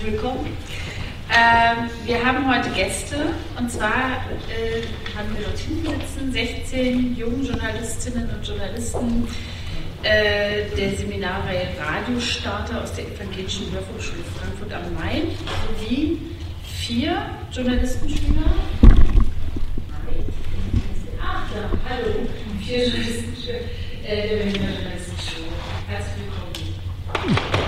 herzlich willkommen. Ähm, wir haben heute Gäste und zwar äh, haben wir dort hinten sitzen 16 junge Journalistinnen und Journalisten äh, der Seminarreihe Radiostarter aus der Evangelischen Hörfunkschule Frankfurt am Main sowie vier Journalistenschüler. Ach ja, hallo, vier Journalistenschüler äh, der Berliner Journalistenschule. Herzlich willkommen.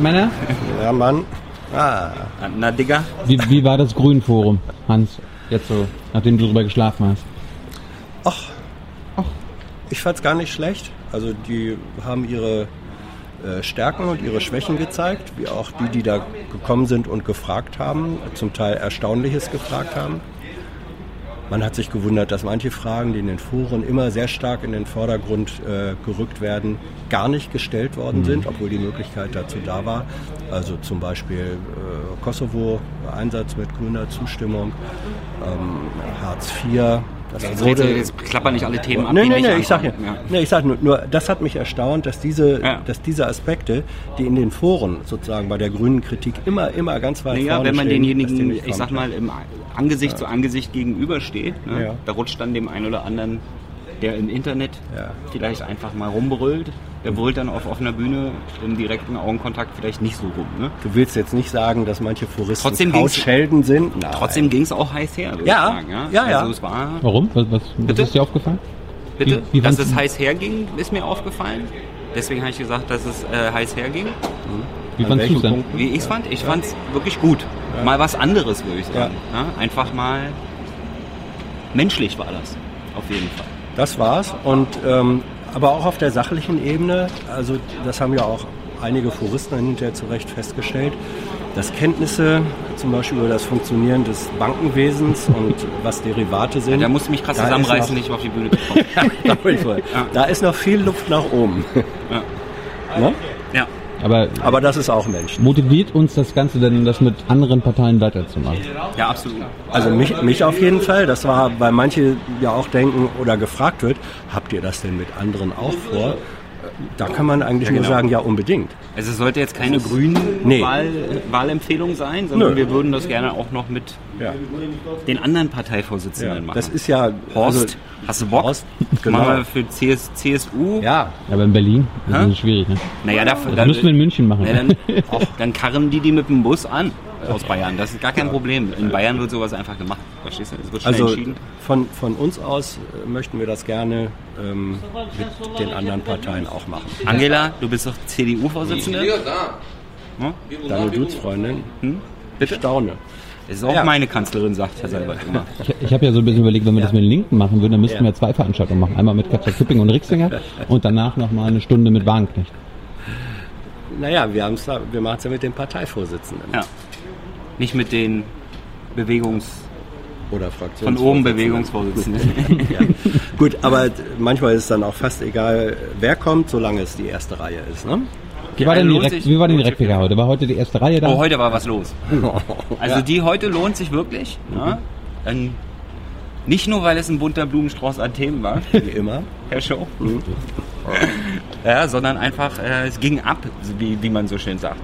Männer, Ja, Mann. Ah, Na, Digga. wie, wie war das Grünforum, Hans? Jetzt so, nachdem du drüber geschlafen hast. ich fand's gar nicht schlecht. Also die haben ihre Stärken und ihre Schwächen gezeigt, wie auch die, die da gekommen sind und gefragt haben, zum Teil Erstaunliches gefragt haben. Man hat sich gewundert, dass manche Fragen, die in den Foren immer sehr stark in den Vordergrund äh, gerückt werden, gar nicht gestellt worden sind, obwohl die Möglichkeit dazu da war. Also zum Beispiel äh, Kosovo, Einsatz mit grüner Zustimmung, ähm, Hartz IV. Das Jetzt, jetzt, jetzt klappern nicht alle Themen ab. Nee, nicht nee, ich sag, ja, nee, ich sag nur, nur, das hat mich erstaunt, dass diese, Ja. dass diese Aspekte, die in den Foren sozusagen bei der grünen Kritik immer, immer ganz weit Naja, vorne wenn man stehen, denjenigen, nicht ich sag mal, im Angesicht zu Angesicht gegenübersteht, ne? Ja. da rutscht dann dem einen oder anderen, der im Internet Ja. vielleicht einfach mal rumbrüllt, der brüllt dann auf offener Bühne im direkten Augenkontakt vielleicht nicht so rum. Ne? Du willst jetzt nicht sagen, dass manche Foristen Trotzdem Couchhelden sind? Nein. Trotzdem ging es auch heiß her, würde Ja, ich sagen. Ja, ja, ja. Also es war, Warum? Was, was, was Bitte? ist dir aufgefallen? bitte, Wie- wie dass es heiß herging, ist mir aufgefallen. Deswegen habe ich gesagt, dass es äh, heiß herging. Wie An fandst du es denn? Wie ich es fand? Ich fand es wirklich gut. Mal was anderes, würde ich sagen. Ja. Einfach mal menschlich war das. Auf jeden Fall. Das war's. Und ähm, aber auch auf der sachlichen Ebene, also das haben ja auch einige Foristen hinterher zu Recht festgestellt, dass Kenntnisse zum Beispiel über das Funktionieren des Bankenwesens und was Derivate sind. Da musste ich mich krass zusammenreißen, nicht auf die Bühne zu kommen. da, voll. da ist noch viel Luft nach oben. Ja. Ne? ja. Aber Aber das ist auch Menschen. motiviert uns das Ganze denn, das mit anderen Parteien weiterzumachen? ja, absolut. Also mich, mich auf jeden Fall. Das war, weil manche ja auch denken oder gefragt wird, habt ihr das denn mit anderen auch vor? Da kann man eigentlich Ja, nur genau. sagen, ja unbedingt. Also es sollte jetzt keine grünen Nee. Wahl, Wahlempfehlung sein, sondern Nö. wir würden das gerne auch noch mit Ja. den anderen Parteivorsitzenden Ja, machen. das ist ja Horst, also- hast du Bock? Horst, genau. Machen wir für CS, CSU? Ja, Aber in Berlin das ist schwierig, ne? Naja, da, Das müssen wir in München machen. Ja, dann, dann karren die die mit dem Bus an aus Bayern. Das ist gar kein Problem. In Bayern wird sowas einfach gemacht. Verstehst du? Es wird schnell also entschieden. von, von uns aus äh, möchten wir das gerne ähm, mit den anderen Parteien auch machen. Angela, du bist doch CDU-Vorsitzende. Hm? Deine Dudes-Freundin, Bitte? staune. Das ist auch Ja. meine Kanzlerin, sagt Herr Seibert immer. Ich, ich habe ja so ein bisschen überlegt, wenn wir das mit den Linken machen würden, dann müssten wir zwei Veranstaltungen machen. Einmal mit Katja Kipping und Rixinger und danach nochmal eine Stunde mit Wagenknecht. Naja, wir, haben's wir machen es ja mit den Parteivorsitzenden Ja. Nicht mit den Bewegungs... oder Fraktionen. Von oben Bewegungsvorsitzenden. Ja. Gut, aber manchmal ist es dann auch fast egal, wer kommt, solange es die erste Reihe ist. Ne? Wie war denn die, sich- wie war denn die Rektika heute? War heute die erste Reihe da? Oh, heute war was los. Also Ja. die heute lohnt sich wirklich. Ähm, nicht nur, weil es ein bunter Blumenstrauß an Themen war, Wie immer. Herr Show, ja, sondern einfach, äh, es ging ab, wie, wie man so schön sagt.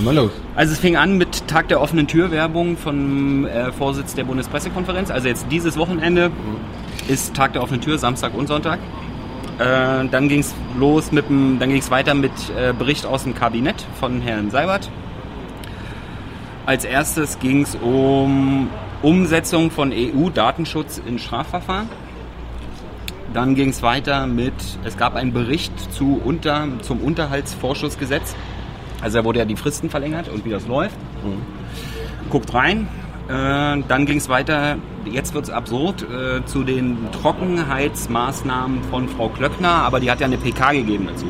Mal los. Also es fing an mit Tag der offenen Tür-Werbung vom äh, Vorsitz der Bundespressekonferenz. Also jetzt dieses Wochenende ist Tag der offenen Tür, Samstag und Sonntag. Äh, dann ging es los mit dem, dann ging es weiter mit äh, Bericht aus dem Kabinett von Herrn Seibert. Als erstes ging es um Umsetzung von EU-Datenschutz in Strafverfahren. Dann ging es weiter mit, es gab einen Bericht zu unter, zum Unterhaltsvorschussgesetz. Also da wurde ja die Fristen verlängert und wie das läuft. Guckt rein. Äh, dann ging es weiter, jetzt wird es absurd, äh, zu den Trockenheitsmaßnahmen von Frau Klöckner, aber die hat ja eine PK gegeben dazu.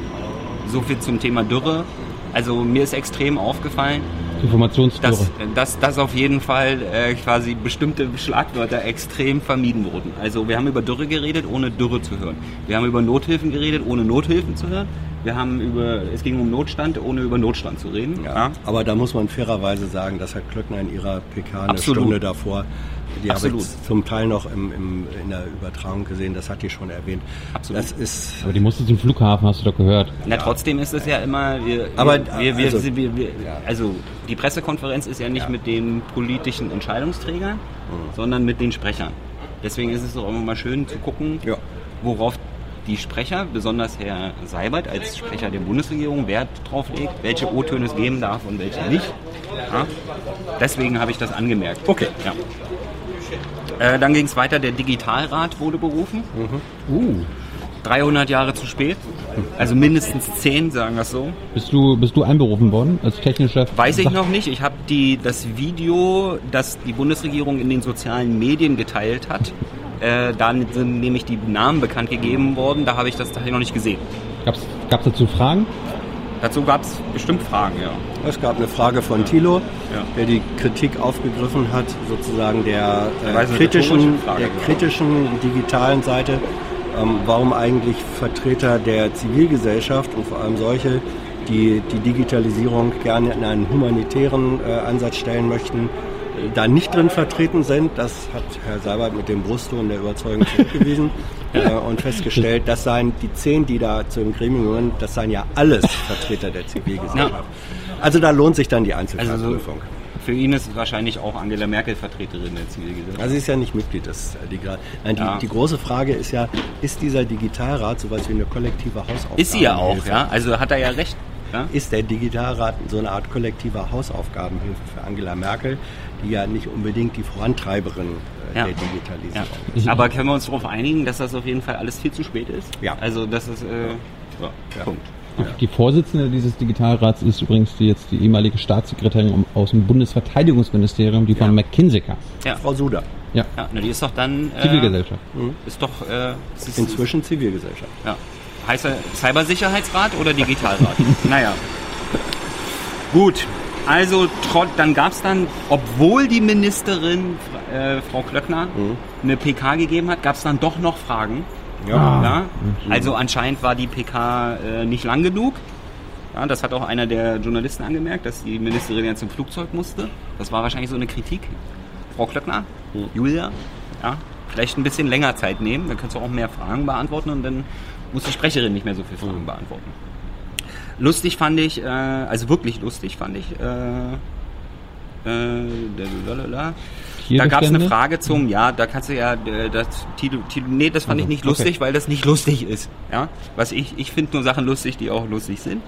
So viel zum Thema Dürre. Also mir ist extrem aufgefallen, Informationsdürre. dass, dass, dass auf jeden Fall äh, quasi bestimmte Schlagwörter extrem vermieden wurden. Also wir haben über Dürre geredet, ohne Dürre zu hören. Wir haben über Nothilfen geredet, ohne Nothilfen zu hören. Wir haben über, es ging um Notstand, ohne über Notstand zu reden. Ja. Aber da muss man fairerweise sagen, dass Herr Klöckner in ihrer PK eine Absolut. Stunde davor, die habe Absolut. ich zum Teil noch im, im, in der Übertragung gesehen, das hat die schon erwähnt. Absolut. Das ist, Aber die musste zum Flughafen, hast du doch gehört. Na, trotzdem ist es ja immer, wir, Aber, wir, wir, also- wir, wir, wir, also die Pressekonferenz ist ja nicht mit den politischen Entscheidungsträgern, sondern mit den Sprechern. Deswegen ist es doch immer mal schön zu gucken, Ja. worauf die Sprecher, besonders Herr Seibert als Sprecher der Bundesregierung, Wert drauf legt, welche O-Töne es geben darf und welche nicht. Ja? Deswegen habe ich das angemerkt. Okay. Ja. Äh, dann ging es weiter, der Digitalrat wurde berufen. Uh. 300 Jahre zu spät. Also mindestens 10, sagen wir es so. Bist du, bist du einberufen worden als technischer Weiß ich noch nicht. Ich habe das Video, das die Bundesregierung in den sozialen Medien geteilt hat, äh, da sind nämlich die Namen bekannt gegeben worden. Da habe ich das tatsächlich noch nicht gesehen. Gab's, gab's dazu Fragen? Dazu gab es bestimmt Fragen, ja. es gab eine Frage von Thilo, Ja. der die Kritik aufgegriffen hat, sozusagen der, äh, kritischen, Frage, der genau. kritischen digitalen Seite, ähm, warum eigentlich Vertreter der Zivilgesellschaft und vor allem solche, die die Digitalisierung gerne in einen humanitären äh, Ansatz stellen möchten, da nicht drin vertreten sind. Das hat Herr Seibert mit dem Brustton der Überzeugung zurückgewiesen äh, und festgestellt, das seien die zehn, die da zu dem Gremium gehören, das seien ja alles Vertreter der Zivilgesellschaft. Also da lohnt sich dann die Also Einzelfallprüfung. für ihn ist wahrscheinlich auch Angela Merkel Vertreterin der Zivilgesellschaft. Also sie ist ja nicht Mitglied des äh, Digital. Nein, die, Ja. die große Frage ist ja, ist dieser Digitalrat sowas wie eine kollektive Hausaufgabe? ist sie ja auch, ja. Also hat er ja recht. Ja? Ist der Digitalrat so eine Art kollektiver Hausaufgabenhilfe für Angela Merkel, die ja nicht unbedingt die Vorantreiberin äh, Ja. der Digitalisierung Ja. ist? Aber können wir uns darauf einigen, dass das auf jeden Fall alles viel zu spät ist? Ja. Also das ist äh, ja, Punkt. Die Vorsitzende dieses Digitalrats ist übrigens die, jetzt die ehemalige Staatssekretärin aus dem Bundesverteidigungsministerium, die von McKinsey kam. Ja. Frau Suda, Ja, ja, na, die ist doch dann äh, Zivilgesellschaft. Ist doch äh, ist, inzwischen Zivilgesellschaft. Ja. Heißt er Cybersicherheitsrat oder Digitalrat? naja. Gut. Also trot, dann gab es dann, obwohl die Ministerin äh, Frau Klöckner eine PK gegeben hat, gab es dann doch noch Fragen. Ja. Ja? Also anscheinend war die PK äh, nicht lang genug. Ja, das hat auch einer der Journalisten angemerkt, dass die Ministerin jetzt zum Flugzeug musste. Das war wahrscheinlich so eine Kritik. Frau Klöckner, Julia, ja, vielleicht ein bisschen länger Zeit nehmen, dann kannst du auch mehr Fragen beantworten und dann muss die Sprecherin nicht mehr so viele Fragen beantworten. Lustig fand ich, äh, also wirklich lustig fand ich, äh, äh, lalalala. Da gab es eine? Frage zum, ja, da kannst du ja, äh, das, Tilo, Tilo, nee, das fand Also, ich nicht okay. lustig, weil das nicht lustig ist. Ja, was ich, ich finde nur Sachen lustig, die auch lustig sind.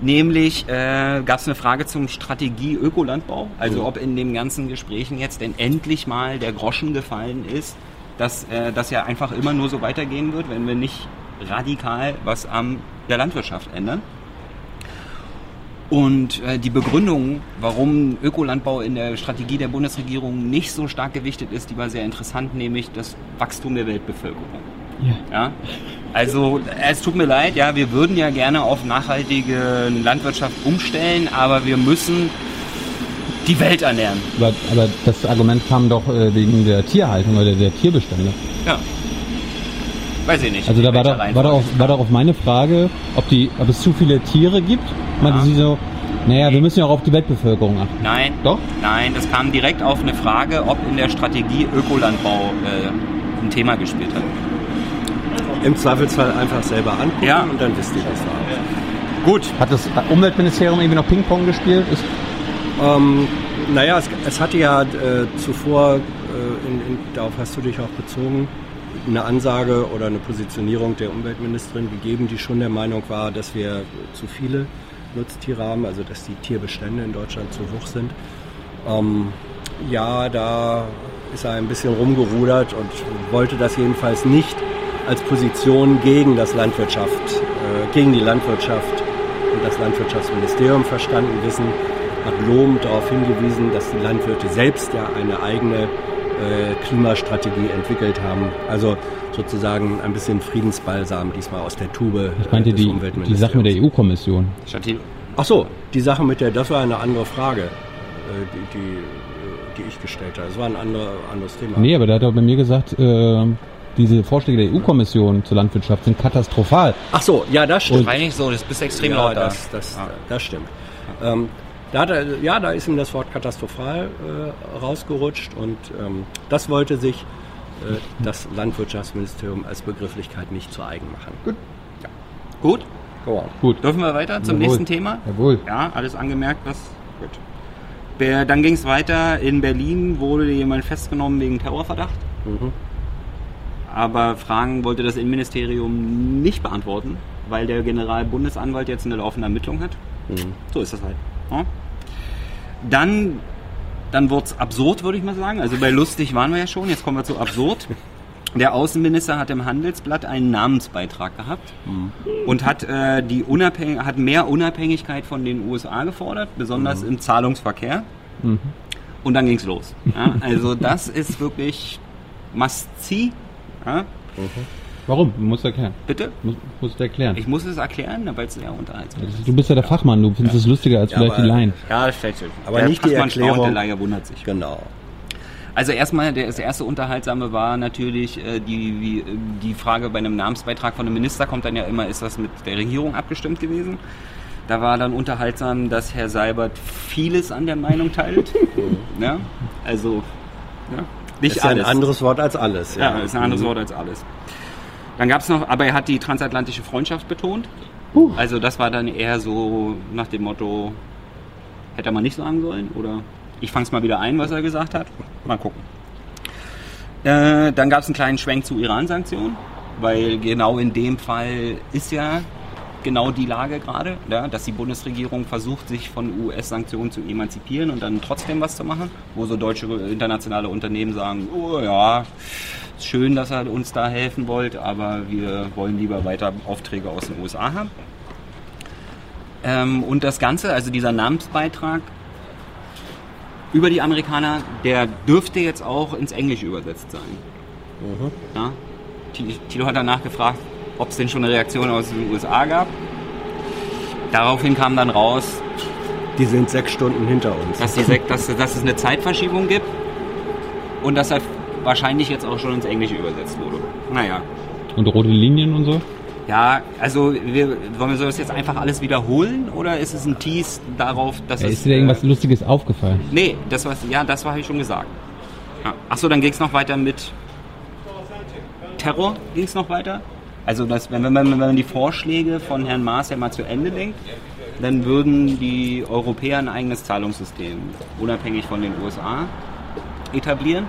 Nämlich äh, gab es eine Frage zum Strategie Ökolandbau, also ob in den ganzen Gesprächen jetzt denn endlich mal der Groschen gefallen ist, dass äh, das ja einfach immer nur so weitergehen wird, wenn wir nicht radikal was an der Landwirtschaft ändern. Und äh, die Begründung, warum Ökolandbau in der Strategie der Bundesregierung nicht so stark gewichtet ist, die war sehr interessant, nämlich das Wachstum der Weltbevölkerung. Ja. Ja? Also es tut mir leid, ja, wir würden ja gerne auf nachhaltige Landwirtschaft umstellen, aber wir müssen die Welt ernähren. Aber, aber das Argument kam doch äh, wegen der Tierhaltung oder der Tierbestände. Ja. Weiß ich nicht. Also da war doch, war, doch auch, war doch auf meine Frage, ob, die, ob es zu viele Tiere gibt. Meinte Ja. sie so, naja, wir müssen ja auch auf die Weltbevölkerung achten. Nein. Doch? Nein, das kam direkt auf eine Frage, ob in der Strategie Ökolandbau äh, ein Thema gespielt hat. Im Zweifelsfall einfach selber angucken Ja. und dann wisst ihr das auch. Gut. Hat das Umweltministerium irgendwie noch Ping-Pong gespielt? Ist, Ähm, naja, es, es hatte ja äh, zuvor, äh, in, in, darauf hast du dich auch bezogen, eine Ansage oder eine Positionierung der Umweltministerin gegeben, die schon der Meinung war, dass wir zu viele Nutztiere haben, also dass die Tierbestände in Deutschland zu hoch sind. Ähm, ja, da ist er ein bisschen rumgerudert und wollte das jedenfalls nicht als Position gegen das Landwirtschaft, äh, gegen die Landwirtschaft und das Landwirtschaftsministerium verstanden wissen, hat lobend darauf hingewiesen, dass die Landwirte selbst ja eine eigene Klimastrategie entwickelt haben. Also sozusagen ein bisschen Friedensbalsam diesmal aus der Tube äh, Ich meinte des die, die. Sache mit der EU-Kommission. Statt die- Ach so, die Sache mit der, das war eine andere Frage, äh, die, die, äh, die ich gestellt habe. Das war ein andere, anderes Thema. Nee, aber der hat doch bei mir gesagt, äh, diese Vorschläge der EU-Kommission zur Landwirtschaft sind katastrophal. Ach so, ja, das stimmt. Das war nicht so, das bist extrem ja, laut da. das, das, Ja. das stimmt. Ähm, da hat er, ja, da ist ihm das Wort katastrophal äh, rausgerutscht und ähm, das wollte sich äh, das Landwirtschaftsministerium als Begrifflichkeit nicht zu eigen machen. Gut, Gut, go on. Gut. dürfen wir weiter zum Jawohl. nächsten Thema? Jawohl. Ja, alles angemerkt, was. Gut. Dann ging es weiter. In Berlin wurde jemand festgenommen wegen Terrorverdacht. Mhm. Aber Fragen wollte das Innenministerium nicht beantworten, weil der Generalbundesanwalt jetzt eine laufende Ermittlung hat. Mhm. So ist das halt. Ja. Dann, dann wurde es absurd, würde ich mal sagen. Also bei lustig waren wir ja schon, jetzt kommen wir zu absurd. Der Außenminister hat im Handelsblatt einen Namensbeitrag gehabt und hat, äh, die Unabhängig hat mehr Unabhängigkeit von den USA gefordert, besonders im Zahlungsverkehr. Und dann ging's los. Ja, also das ist wirklich must-see. Ja, Warum? Du musst erklären. bitte? Muss, musst du erklären. Ich muss es erklären, weil es sehr unterhaltsam ist. Du bist ja der Fachmann, du findest es lustiger als Ja, vielleicht die aber- Laien. Ja, das stellt sich. Aber der nicht die Fachmann staunt, Erklärung. Der Laie wundert sich. Genau. Also erstmal, der- das erste Unterhaltsame war natürlich äh, die, wie, äh, die Frage bei einem Namensbeitrag von einem Minister kommt dann ja immer, ist das mit der Regierung abgestimmt gewesen? Da war dann unterhaltsam, dass Herr Seibert vieles an der Meinung teilt. ja, also ja, nicht Ist ja ein alles. anderes Wort als alles. Ja, ist ein anderes Wort als alles. Dann gab es noch, aber er hat die transatlantische Freundschaft betont. Also das war dann eher so nach dem Motto, hätte er mal nicht sagen sollen oder ich fang's mal wieder ein, was er gesagt hat. Mal gucken. Äh, dann gab es einen kleinen Schwenk zu Iran-Sanktionen, weil genau in dem Fall ist ja genau die Lage gerade, ja, dass die Bundesregierung versucht, sich von US-Sanktionen zu emanzipieren und dann trotzdem was zu machen, wo so deutsche internationale Unternehmen sagen, oh ja, schön, dass ihr uns da helfen wollt, aber wir wollen lieber weiter Aufträge aus den USA haben. Ähm, und das Ganze, also dieser Namensbeitrag über die Amerikaner, der dürfte jetzt auch ins Englische übersetzt sein. Ja? Ti- Tilo hat danach gefragt, ob es denn schon eine Reaktion aus den USA gab. Daraufhin kam dann raus, Die sind sechs Stunden hinter uns. dass, die dass, dass es eine Zeitverschiebung gibt und dass er wahrscheinlich jetzt auch schon ins Englische übersetzt wurde. Naja. Und rote Linien und so? Ja, also wir, wollen wir so das jetzt einfach alles wiederholen oder ist es ein Tease darauf, dass Ja, es... ist dir irgendwas äh, Lustiges aufgefallen? Nee, das was, ja, das habe ich schon gesagt. Ja. Achso, dann ging es noch weiter mit Terror, ging es noch weiter. Also das, wenn, man, wenn man die Vorschläge von Herrn Maas ja mal zu Ende denkt, dann würden die Europäer ein eigenes Zahlungssystem, unabhängig von den USA, etablieren.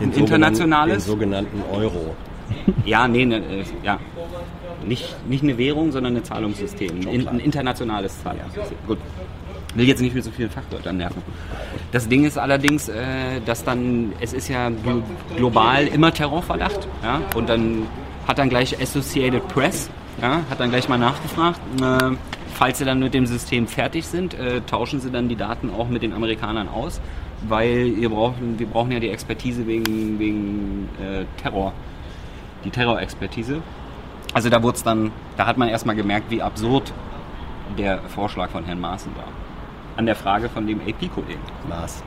Den ein internationales. Den sogenannten Euro. Ja, nee, ne, äh, ja. Nicht, nicht eine Währung, sondern ein Zahlungssystem. Ein, ein internationales Zahlungssystem. Gut. Will jetzt nicht mit so vielen Fachwörtern nerven. Das Ding ist allerdings, äh, dass dann, es ist ja glo- global immer Terrorverdacht, ja, und dann hat dann gleich Associated Press, ja, hat dann gleich mal nachgefragt, äh, falls sie dann mit dem System fertig sind, äh, tauschen sie dann die Daten auch mit den Amerikanern aus, weil ihr braucht, wir brauchen ja die Expertise wegen, wegen äh, Terror die Terrorexpertise. Also da wurde es dann, da hat man erstmal gemerkt, wie absurd der Vorschlag von Herrn Maaßen war. An der Frage von dem AP-Kollegen. Maß.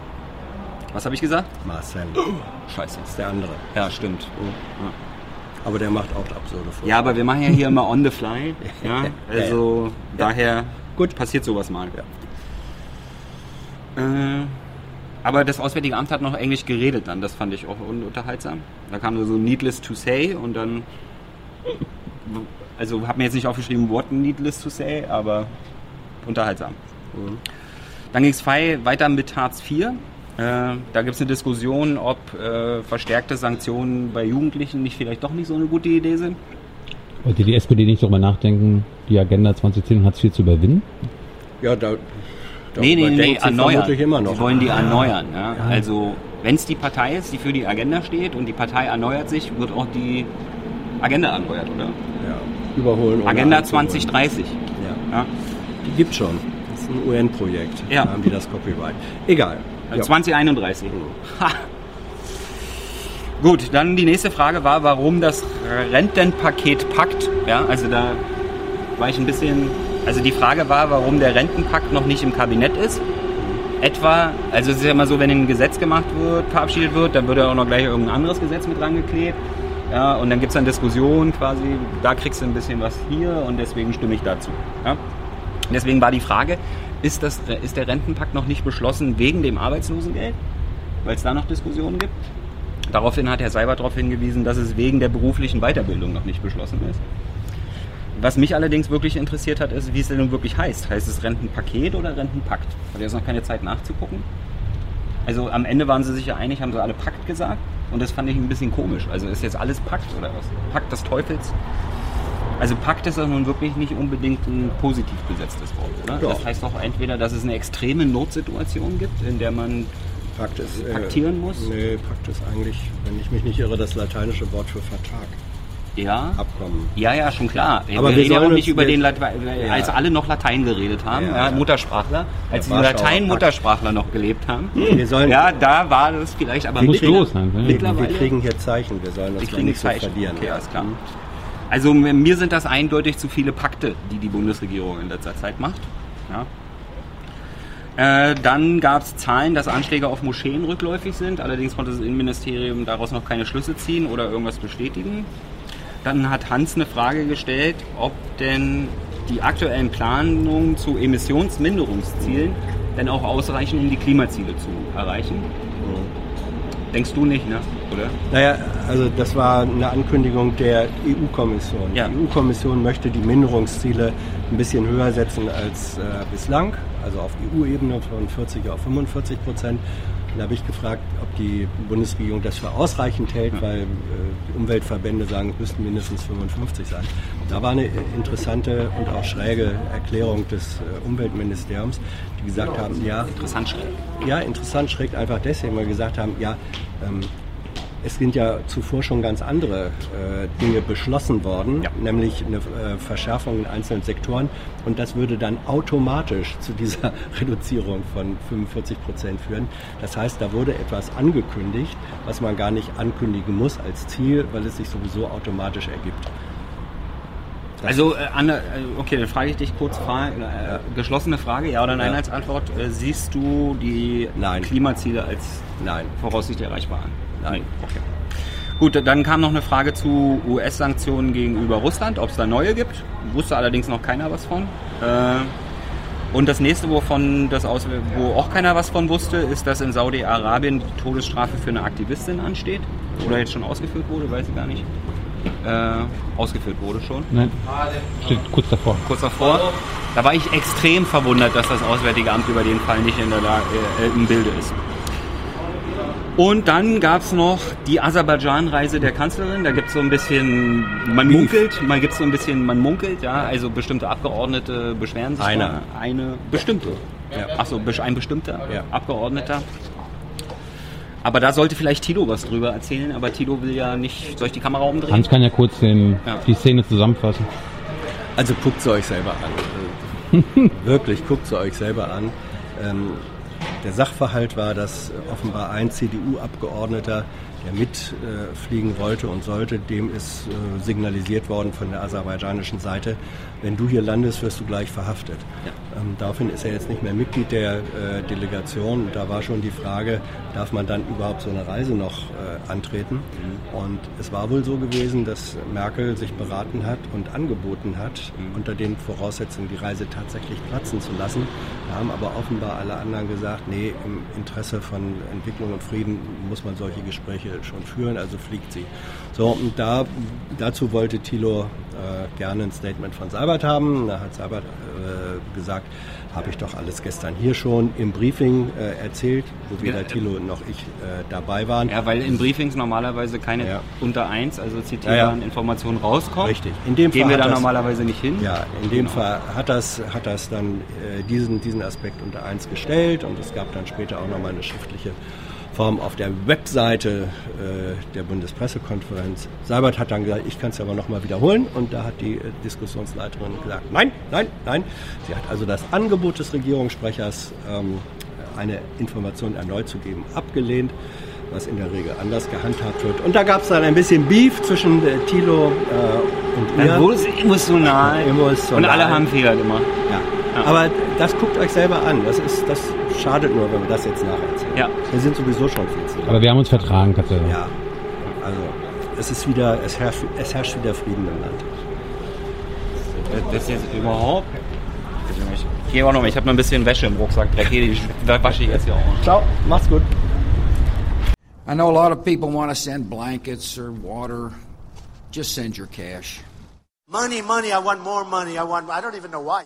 Was habe ich gesagt? Marcel. Scheiße. ist der andere. Ja, stimmt. Aber der macht auch absurde Vorschläge. Ja, aber wir machen ja hier immer on the fly. Ja, also daher Gut. passiert sowas mal. Äh, aber das Auswärtige Amt hat noch Englisch geredet dann, das fand ich auch unterhaltsam. Da kam so needless to say und dann, also habe mir jetzt nicht aufgeschrieben, what needless to say, aber unterhaltsam. Dann ging es weiter mit Hartz IV. Äh, da gibt es eine Diskussion, ob äh, verstärkte Sanktionen bei Jugendlichen nicht vielleicht doch nicht so eine gute Idee sind. Wollte die SPD nicht darüber nachdenken, die Agenda 2010 und Hartz IV zu überwinden? Ja, da, Nee, nee, nee, erneuern. vermutlich immer noch. Sie wollen die erneuern. Ja? Also, wenn es die Partei ist, die für die Agenda steht und die Partei erneuert sich, wird auch die Agenda erneuert, oder? ja, überholen. Agenda einzuholen. 2030. Ja. Ja? Die gibt schon. Das ist ein UN-Projekt. Ja. Da haben die das Copyright. Egal. Äh, Ja. 2031. Ha. Gut, dann die nächste Frage war, warum das Rentenpaket packt. Ja, also da war ich ein bisschen. Also die Frage war, warum der Rentenpakt noch nicht im Kabinett ist. Etwa, also es ist ja immer so, wenn ein Gesetz gemacht wird, verabschiedet wird, dann wird ja auch noch gleich irgendein anderes Gesetz mit rangeklebt. Ja, und dann gibt es dann Diskussionen quasi, da kriegst du ein bisschen was hier und deswegen stimme ich dazu. Ja. Deswegen war die Frage, ist, das, ist der Rentenpakt noch nicht beschlossen wegen dem Arbeitslosengeld? Weil es da noch Diskussionen gibt? Daraufhin hat Herr Seibert darauf hingewiesen, dass es wegen der beruflichen Weiterbildung noch nicht beschlossen ist. Was mich allerdings wirklich interessiert hat, ist, wie es denn nun wirklich heißt. Heißt es Rentenpaket oder Rentenpakt? Hat jetzt noch keine Zeit nachzugucken? Also am Ende waren sie sich ja einig, haben sie alle Pakt gesagt. Und das fand ich ein bisschen komisch. Also ist jetzt alles Pakt oder was? Pakt des Teufels? Also Pakt ist ja nun wirklich nicht unbedingt ein positiv besetztes Wort, oder? Doch. Das heißt doch entweder, dass es eine extreme Notsituation gibt, in der man Pakt ist, äh, Paktieren muss? Nee, Pakt ist eigentlich, wenn ich mich nicht irre, das lateinische Wort für Vertrag. ja, Abkommen. Ja, ja, schon klar. Aber wir wir reden ja auch sollen nicht über den Latein, als Ja. alle noch Latein geredet haben, Ja, ja, ja. Muttersprachler, als die Latein-Muttersprachler noch gelebt haben. Wir sollen, Ja, da war das vielleicht, aber Muss mittler- los sein, ne? wir, mittlerweile. wir kriegen hier Zeichen, wir sollen Wir uns da kriegen nicht so Zeichen. verlieren. Okay, ja. alles klar. Also mir sind das eindeutig zu viele Pakte, die die Bundesregierung in letzter Zeit macht. Ja. Äh, dann gab es Zahlen, dass Anschläge auf Moscheen rückläufig sind. Allerdings konnte das Innenministerium daraus noch keine Schlüsse ziehen oder irgendwas bestätigen. Dann hat Hans eine Frage gestellt, ob denn die aktuellen Planungen zu Emissionsminderungszielen denn auch ausreichen, um die Klimaziele zu erreichen. Denkst du nicht, ne? Oder? Naja, also das war eine Ankündigung der EU-Kommission. Ja. Die EU-Kommission möchte die Minderungsziele ein bisschen höher setzen als äh, bislang, also auf EU-Ebene von 40 auf 45 Prozent. Da habe ich gefragt, ob die Bundesregierung das für ausreichend hält, weil äh, Umweltverbände sagen, es müssten mindestens 55 sein. Da war eine interessante und auch schräge Erklärung des äh, Umweltministeriums, die gesagt haben, ja, Interessant schräg. ja, interessant schrägt einfach deswegen, weil wir gesagt haben, ja, ähm, es sind ja zuvor schon ganz andere äh, Dinge beschlossen worden, Ja. nämlich eine äh, Verschärfung in einzelnen Sektoren und das würde dann automatisch zu dieser Reduzierung von 45 Prozent führen. Das heißt, da wurde etwas angekündigt, was man gar nicht ankündigen muss als Ziel, weil es sich sowieso automatisch ergibt. Das- Also, äh, Anne, äh, okay, dann frage ich dich kurz, Fra äh, geschlossene Frage, ja oder nein Ja. als Antwort. Äh, siehst du die Nein. Klimaziele als Nein. voraussichtlich erreichbar an? Nein. Okay. Gut, dann kam noch eine Frage zu US-Sanktionen gegenüber Russland, ob es da neue gibt. Wusste allerdings noch keiner was von. Äh, und das nächste, wovon das aus, wo auch keiner was von wusste, ist, dass in Saudi-Arabien die Todesstrafe für eine Aktivistin ansteht. Oder jetzt schon ausgeführt wurde, weiß ich gar nicht. Äh, ausgeführt wurde schon Nein, steht kurz davor. kurz davor. Da war ich extrem verwundert, dass das Auswärtige Amt über den Fall nicht in der Lage, äh, im Bilde ist. Und dann gab es noch die Aserbaidschan-Reise der Kanzlerin. Da gibt es so ein bisschen, man munkelt, man gibt so ein bisschen, man munkelt, ja, also bestimmte Abgeordnete beschweren sich. Einer. da. Eine bestimmte. Ja. Achso, ein bestimmter Ja. Abgeordneter. Aber da sollte vielleicht Tilo was drüber erzählen, aber Tilo will ja nicht. Soll ich die Kamera umdrehen? Hans kann ja kurz den, Ja. die Szene zusammenfassen. Also guckt sie euch selber an. Wirklich, guckt sie euch selber an. Ähm, der Sachverhalt war, dass offenbar ein CDU-Abgeordneter, der mitfliegen wollte und sollte, dem ist äh, signalisiert worden von der aserbaidschanischen Seite, wenn du hier landest, wirst du gleich verhaftet. Ähm, daraufhin ist er jetzt nicht mehr Mitglied der äh, Delegation. Da war schon die Frage, darf man dann überhaupt so eine Reise noch äh, antreten? Und es war wohl so gewesen, dass Merkel sich beraten hat und angeboten hat, unter den Voraussetzungen die Reise tatsächlich platzen zu lassen. Da haben aber offenbar alle anderen gesagt, nee, im Interesse von Entwicklung und Frieden muss man solche Gespräche schon führen, also fliegt sie. So, und da, dazu wollte Thilo äh, gerne ein Statement von Seibert haben. Da hat Seibert äh, gesagt, Habe ich doch alles gestern hier schon im Briefing äh, erzählt, wo weder Ja. Thilo noch ich äh, dabei waren. Ja, weil in Briefings normalerweise keine Ja. unter 1, also zitierbaren Ja. Informationen rauskommen. Richtig. In dem Gehen Fall wir da das- normalerweise nicht hin. Ja, in dem Genau. Fall hat das, hat das dann äh, diesen, diesen Aspekt unter eins gestellt und es gab dann später auch nochmal eine schriftliche Form auf der Webseite äh, der Bundespressekonferenz. Seibert hat dann gesagt, ich kann es aber nochmal wiederholen und da hat die äh, Diskussionsleiterin gesagt, nein, nein, nein. Sie hat also das Angebot des Regierungssprechers, ähm, eine Information erneut zu geben, abgelehnt was in der Regel anders gehandhabt wird. Und da gab es dann ein bisschen Beef zwischen äh, Thilo äh, und Dann mir. wurde es emotional. Emotional. Und alle haben Fehler gemacht. Ja. Ja. Aber das guckt euch selber an. Das, ist, das schadet nur, wenn wir das jetzt nacherzählen. Ja. Wir sind sowieso schon viel zu Aber wir haben uns vertragen, tatsächlich. Ja. Also, es ist wieder, es herrscht, es herrscht wieder Frieden im Land. Das ist jetzt überhaupt. Ich gehe auch noch mal. Ich habe noch ein bisschen Wäsche im Rucksack. Die wasche ich jetzt hier auch. Ciao, macht's gut. I know a lot of people want to send blankets or water. Just send your cash. Money, money, I want more money. I want, I don't even know why.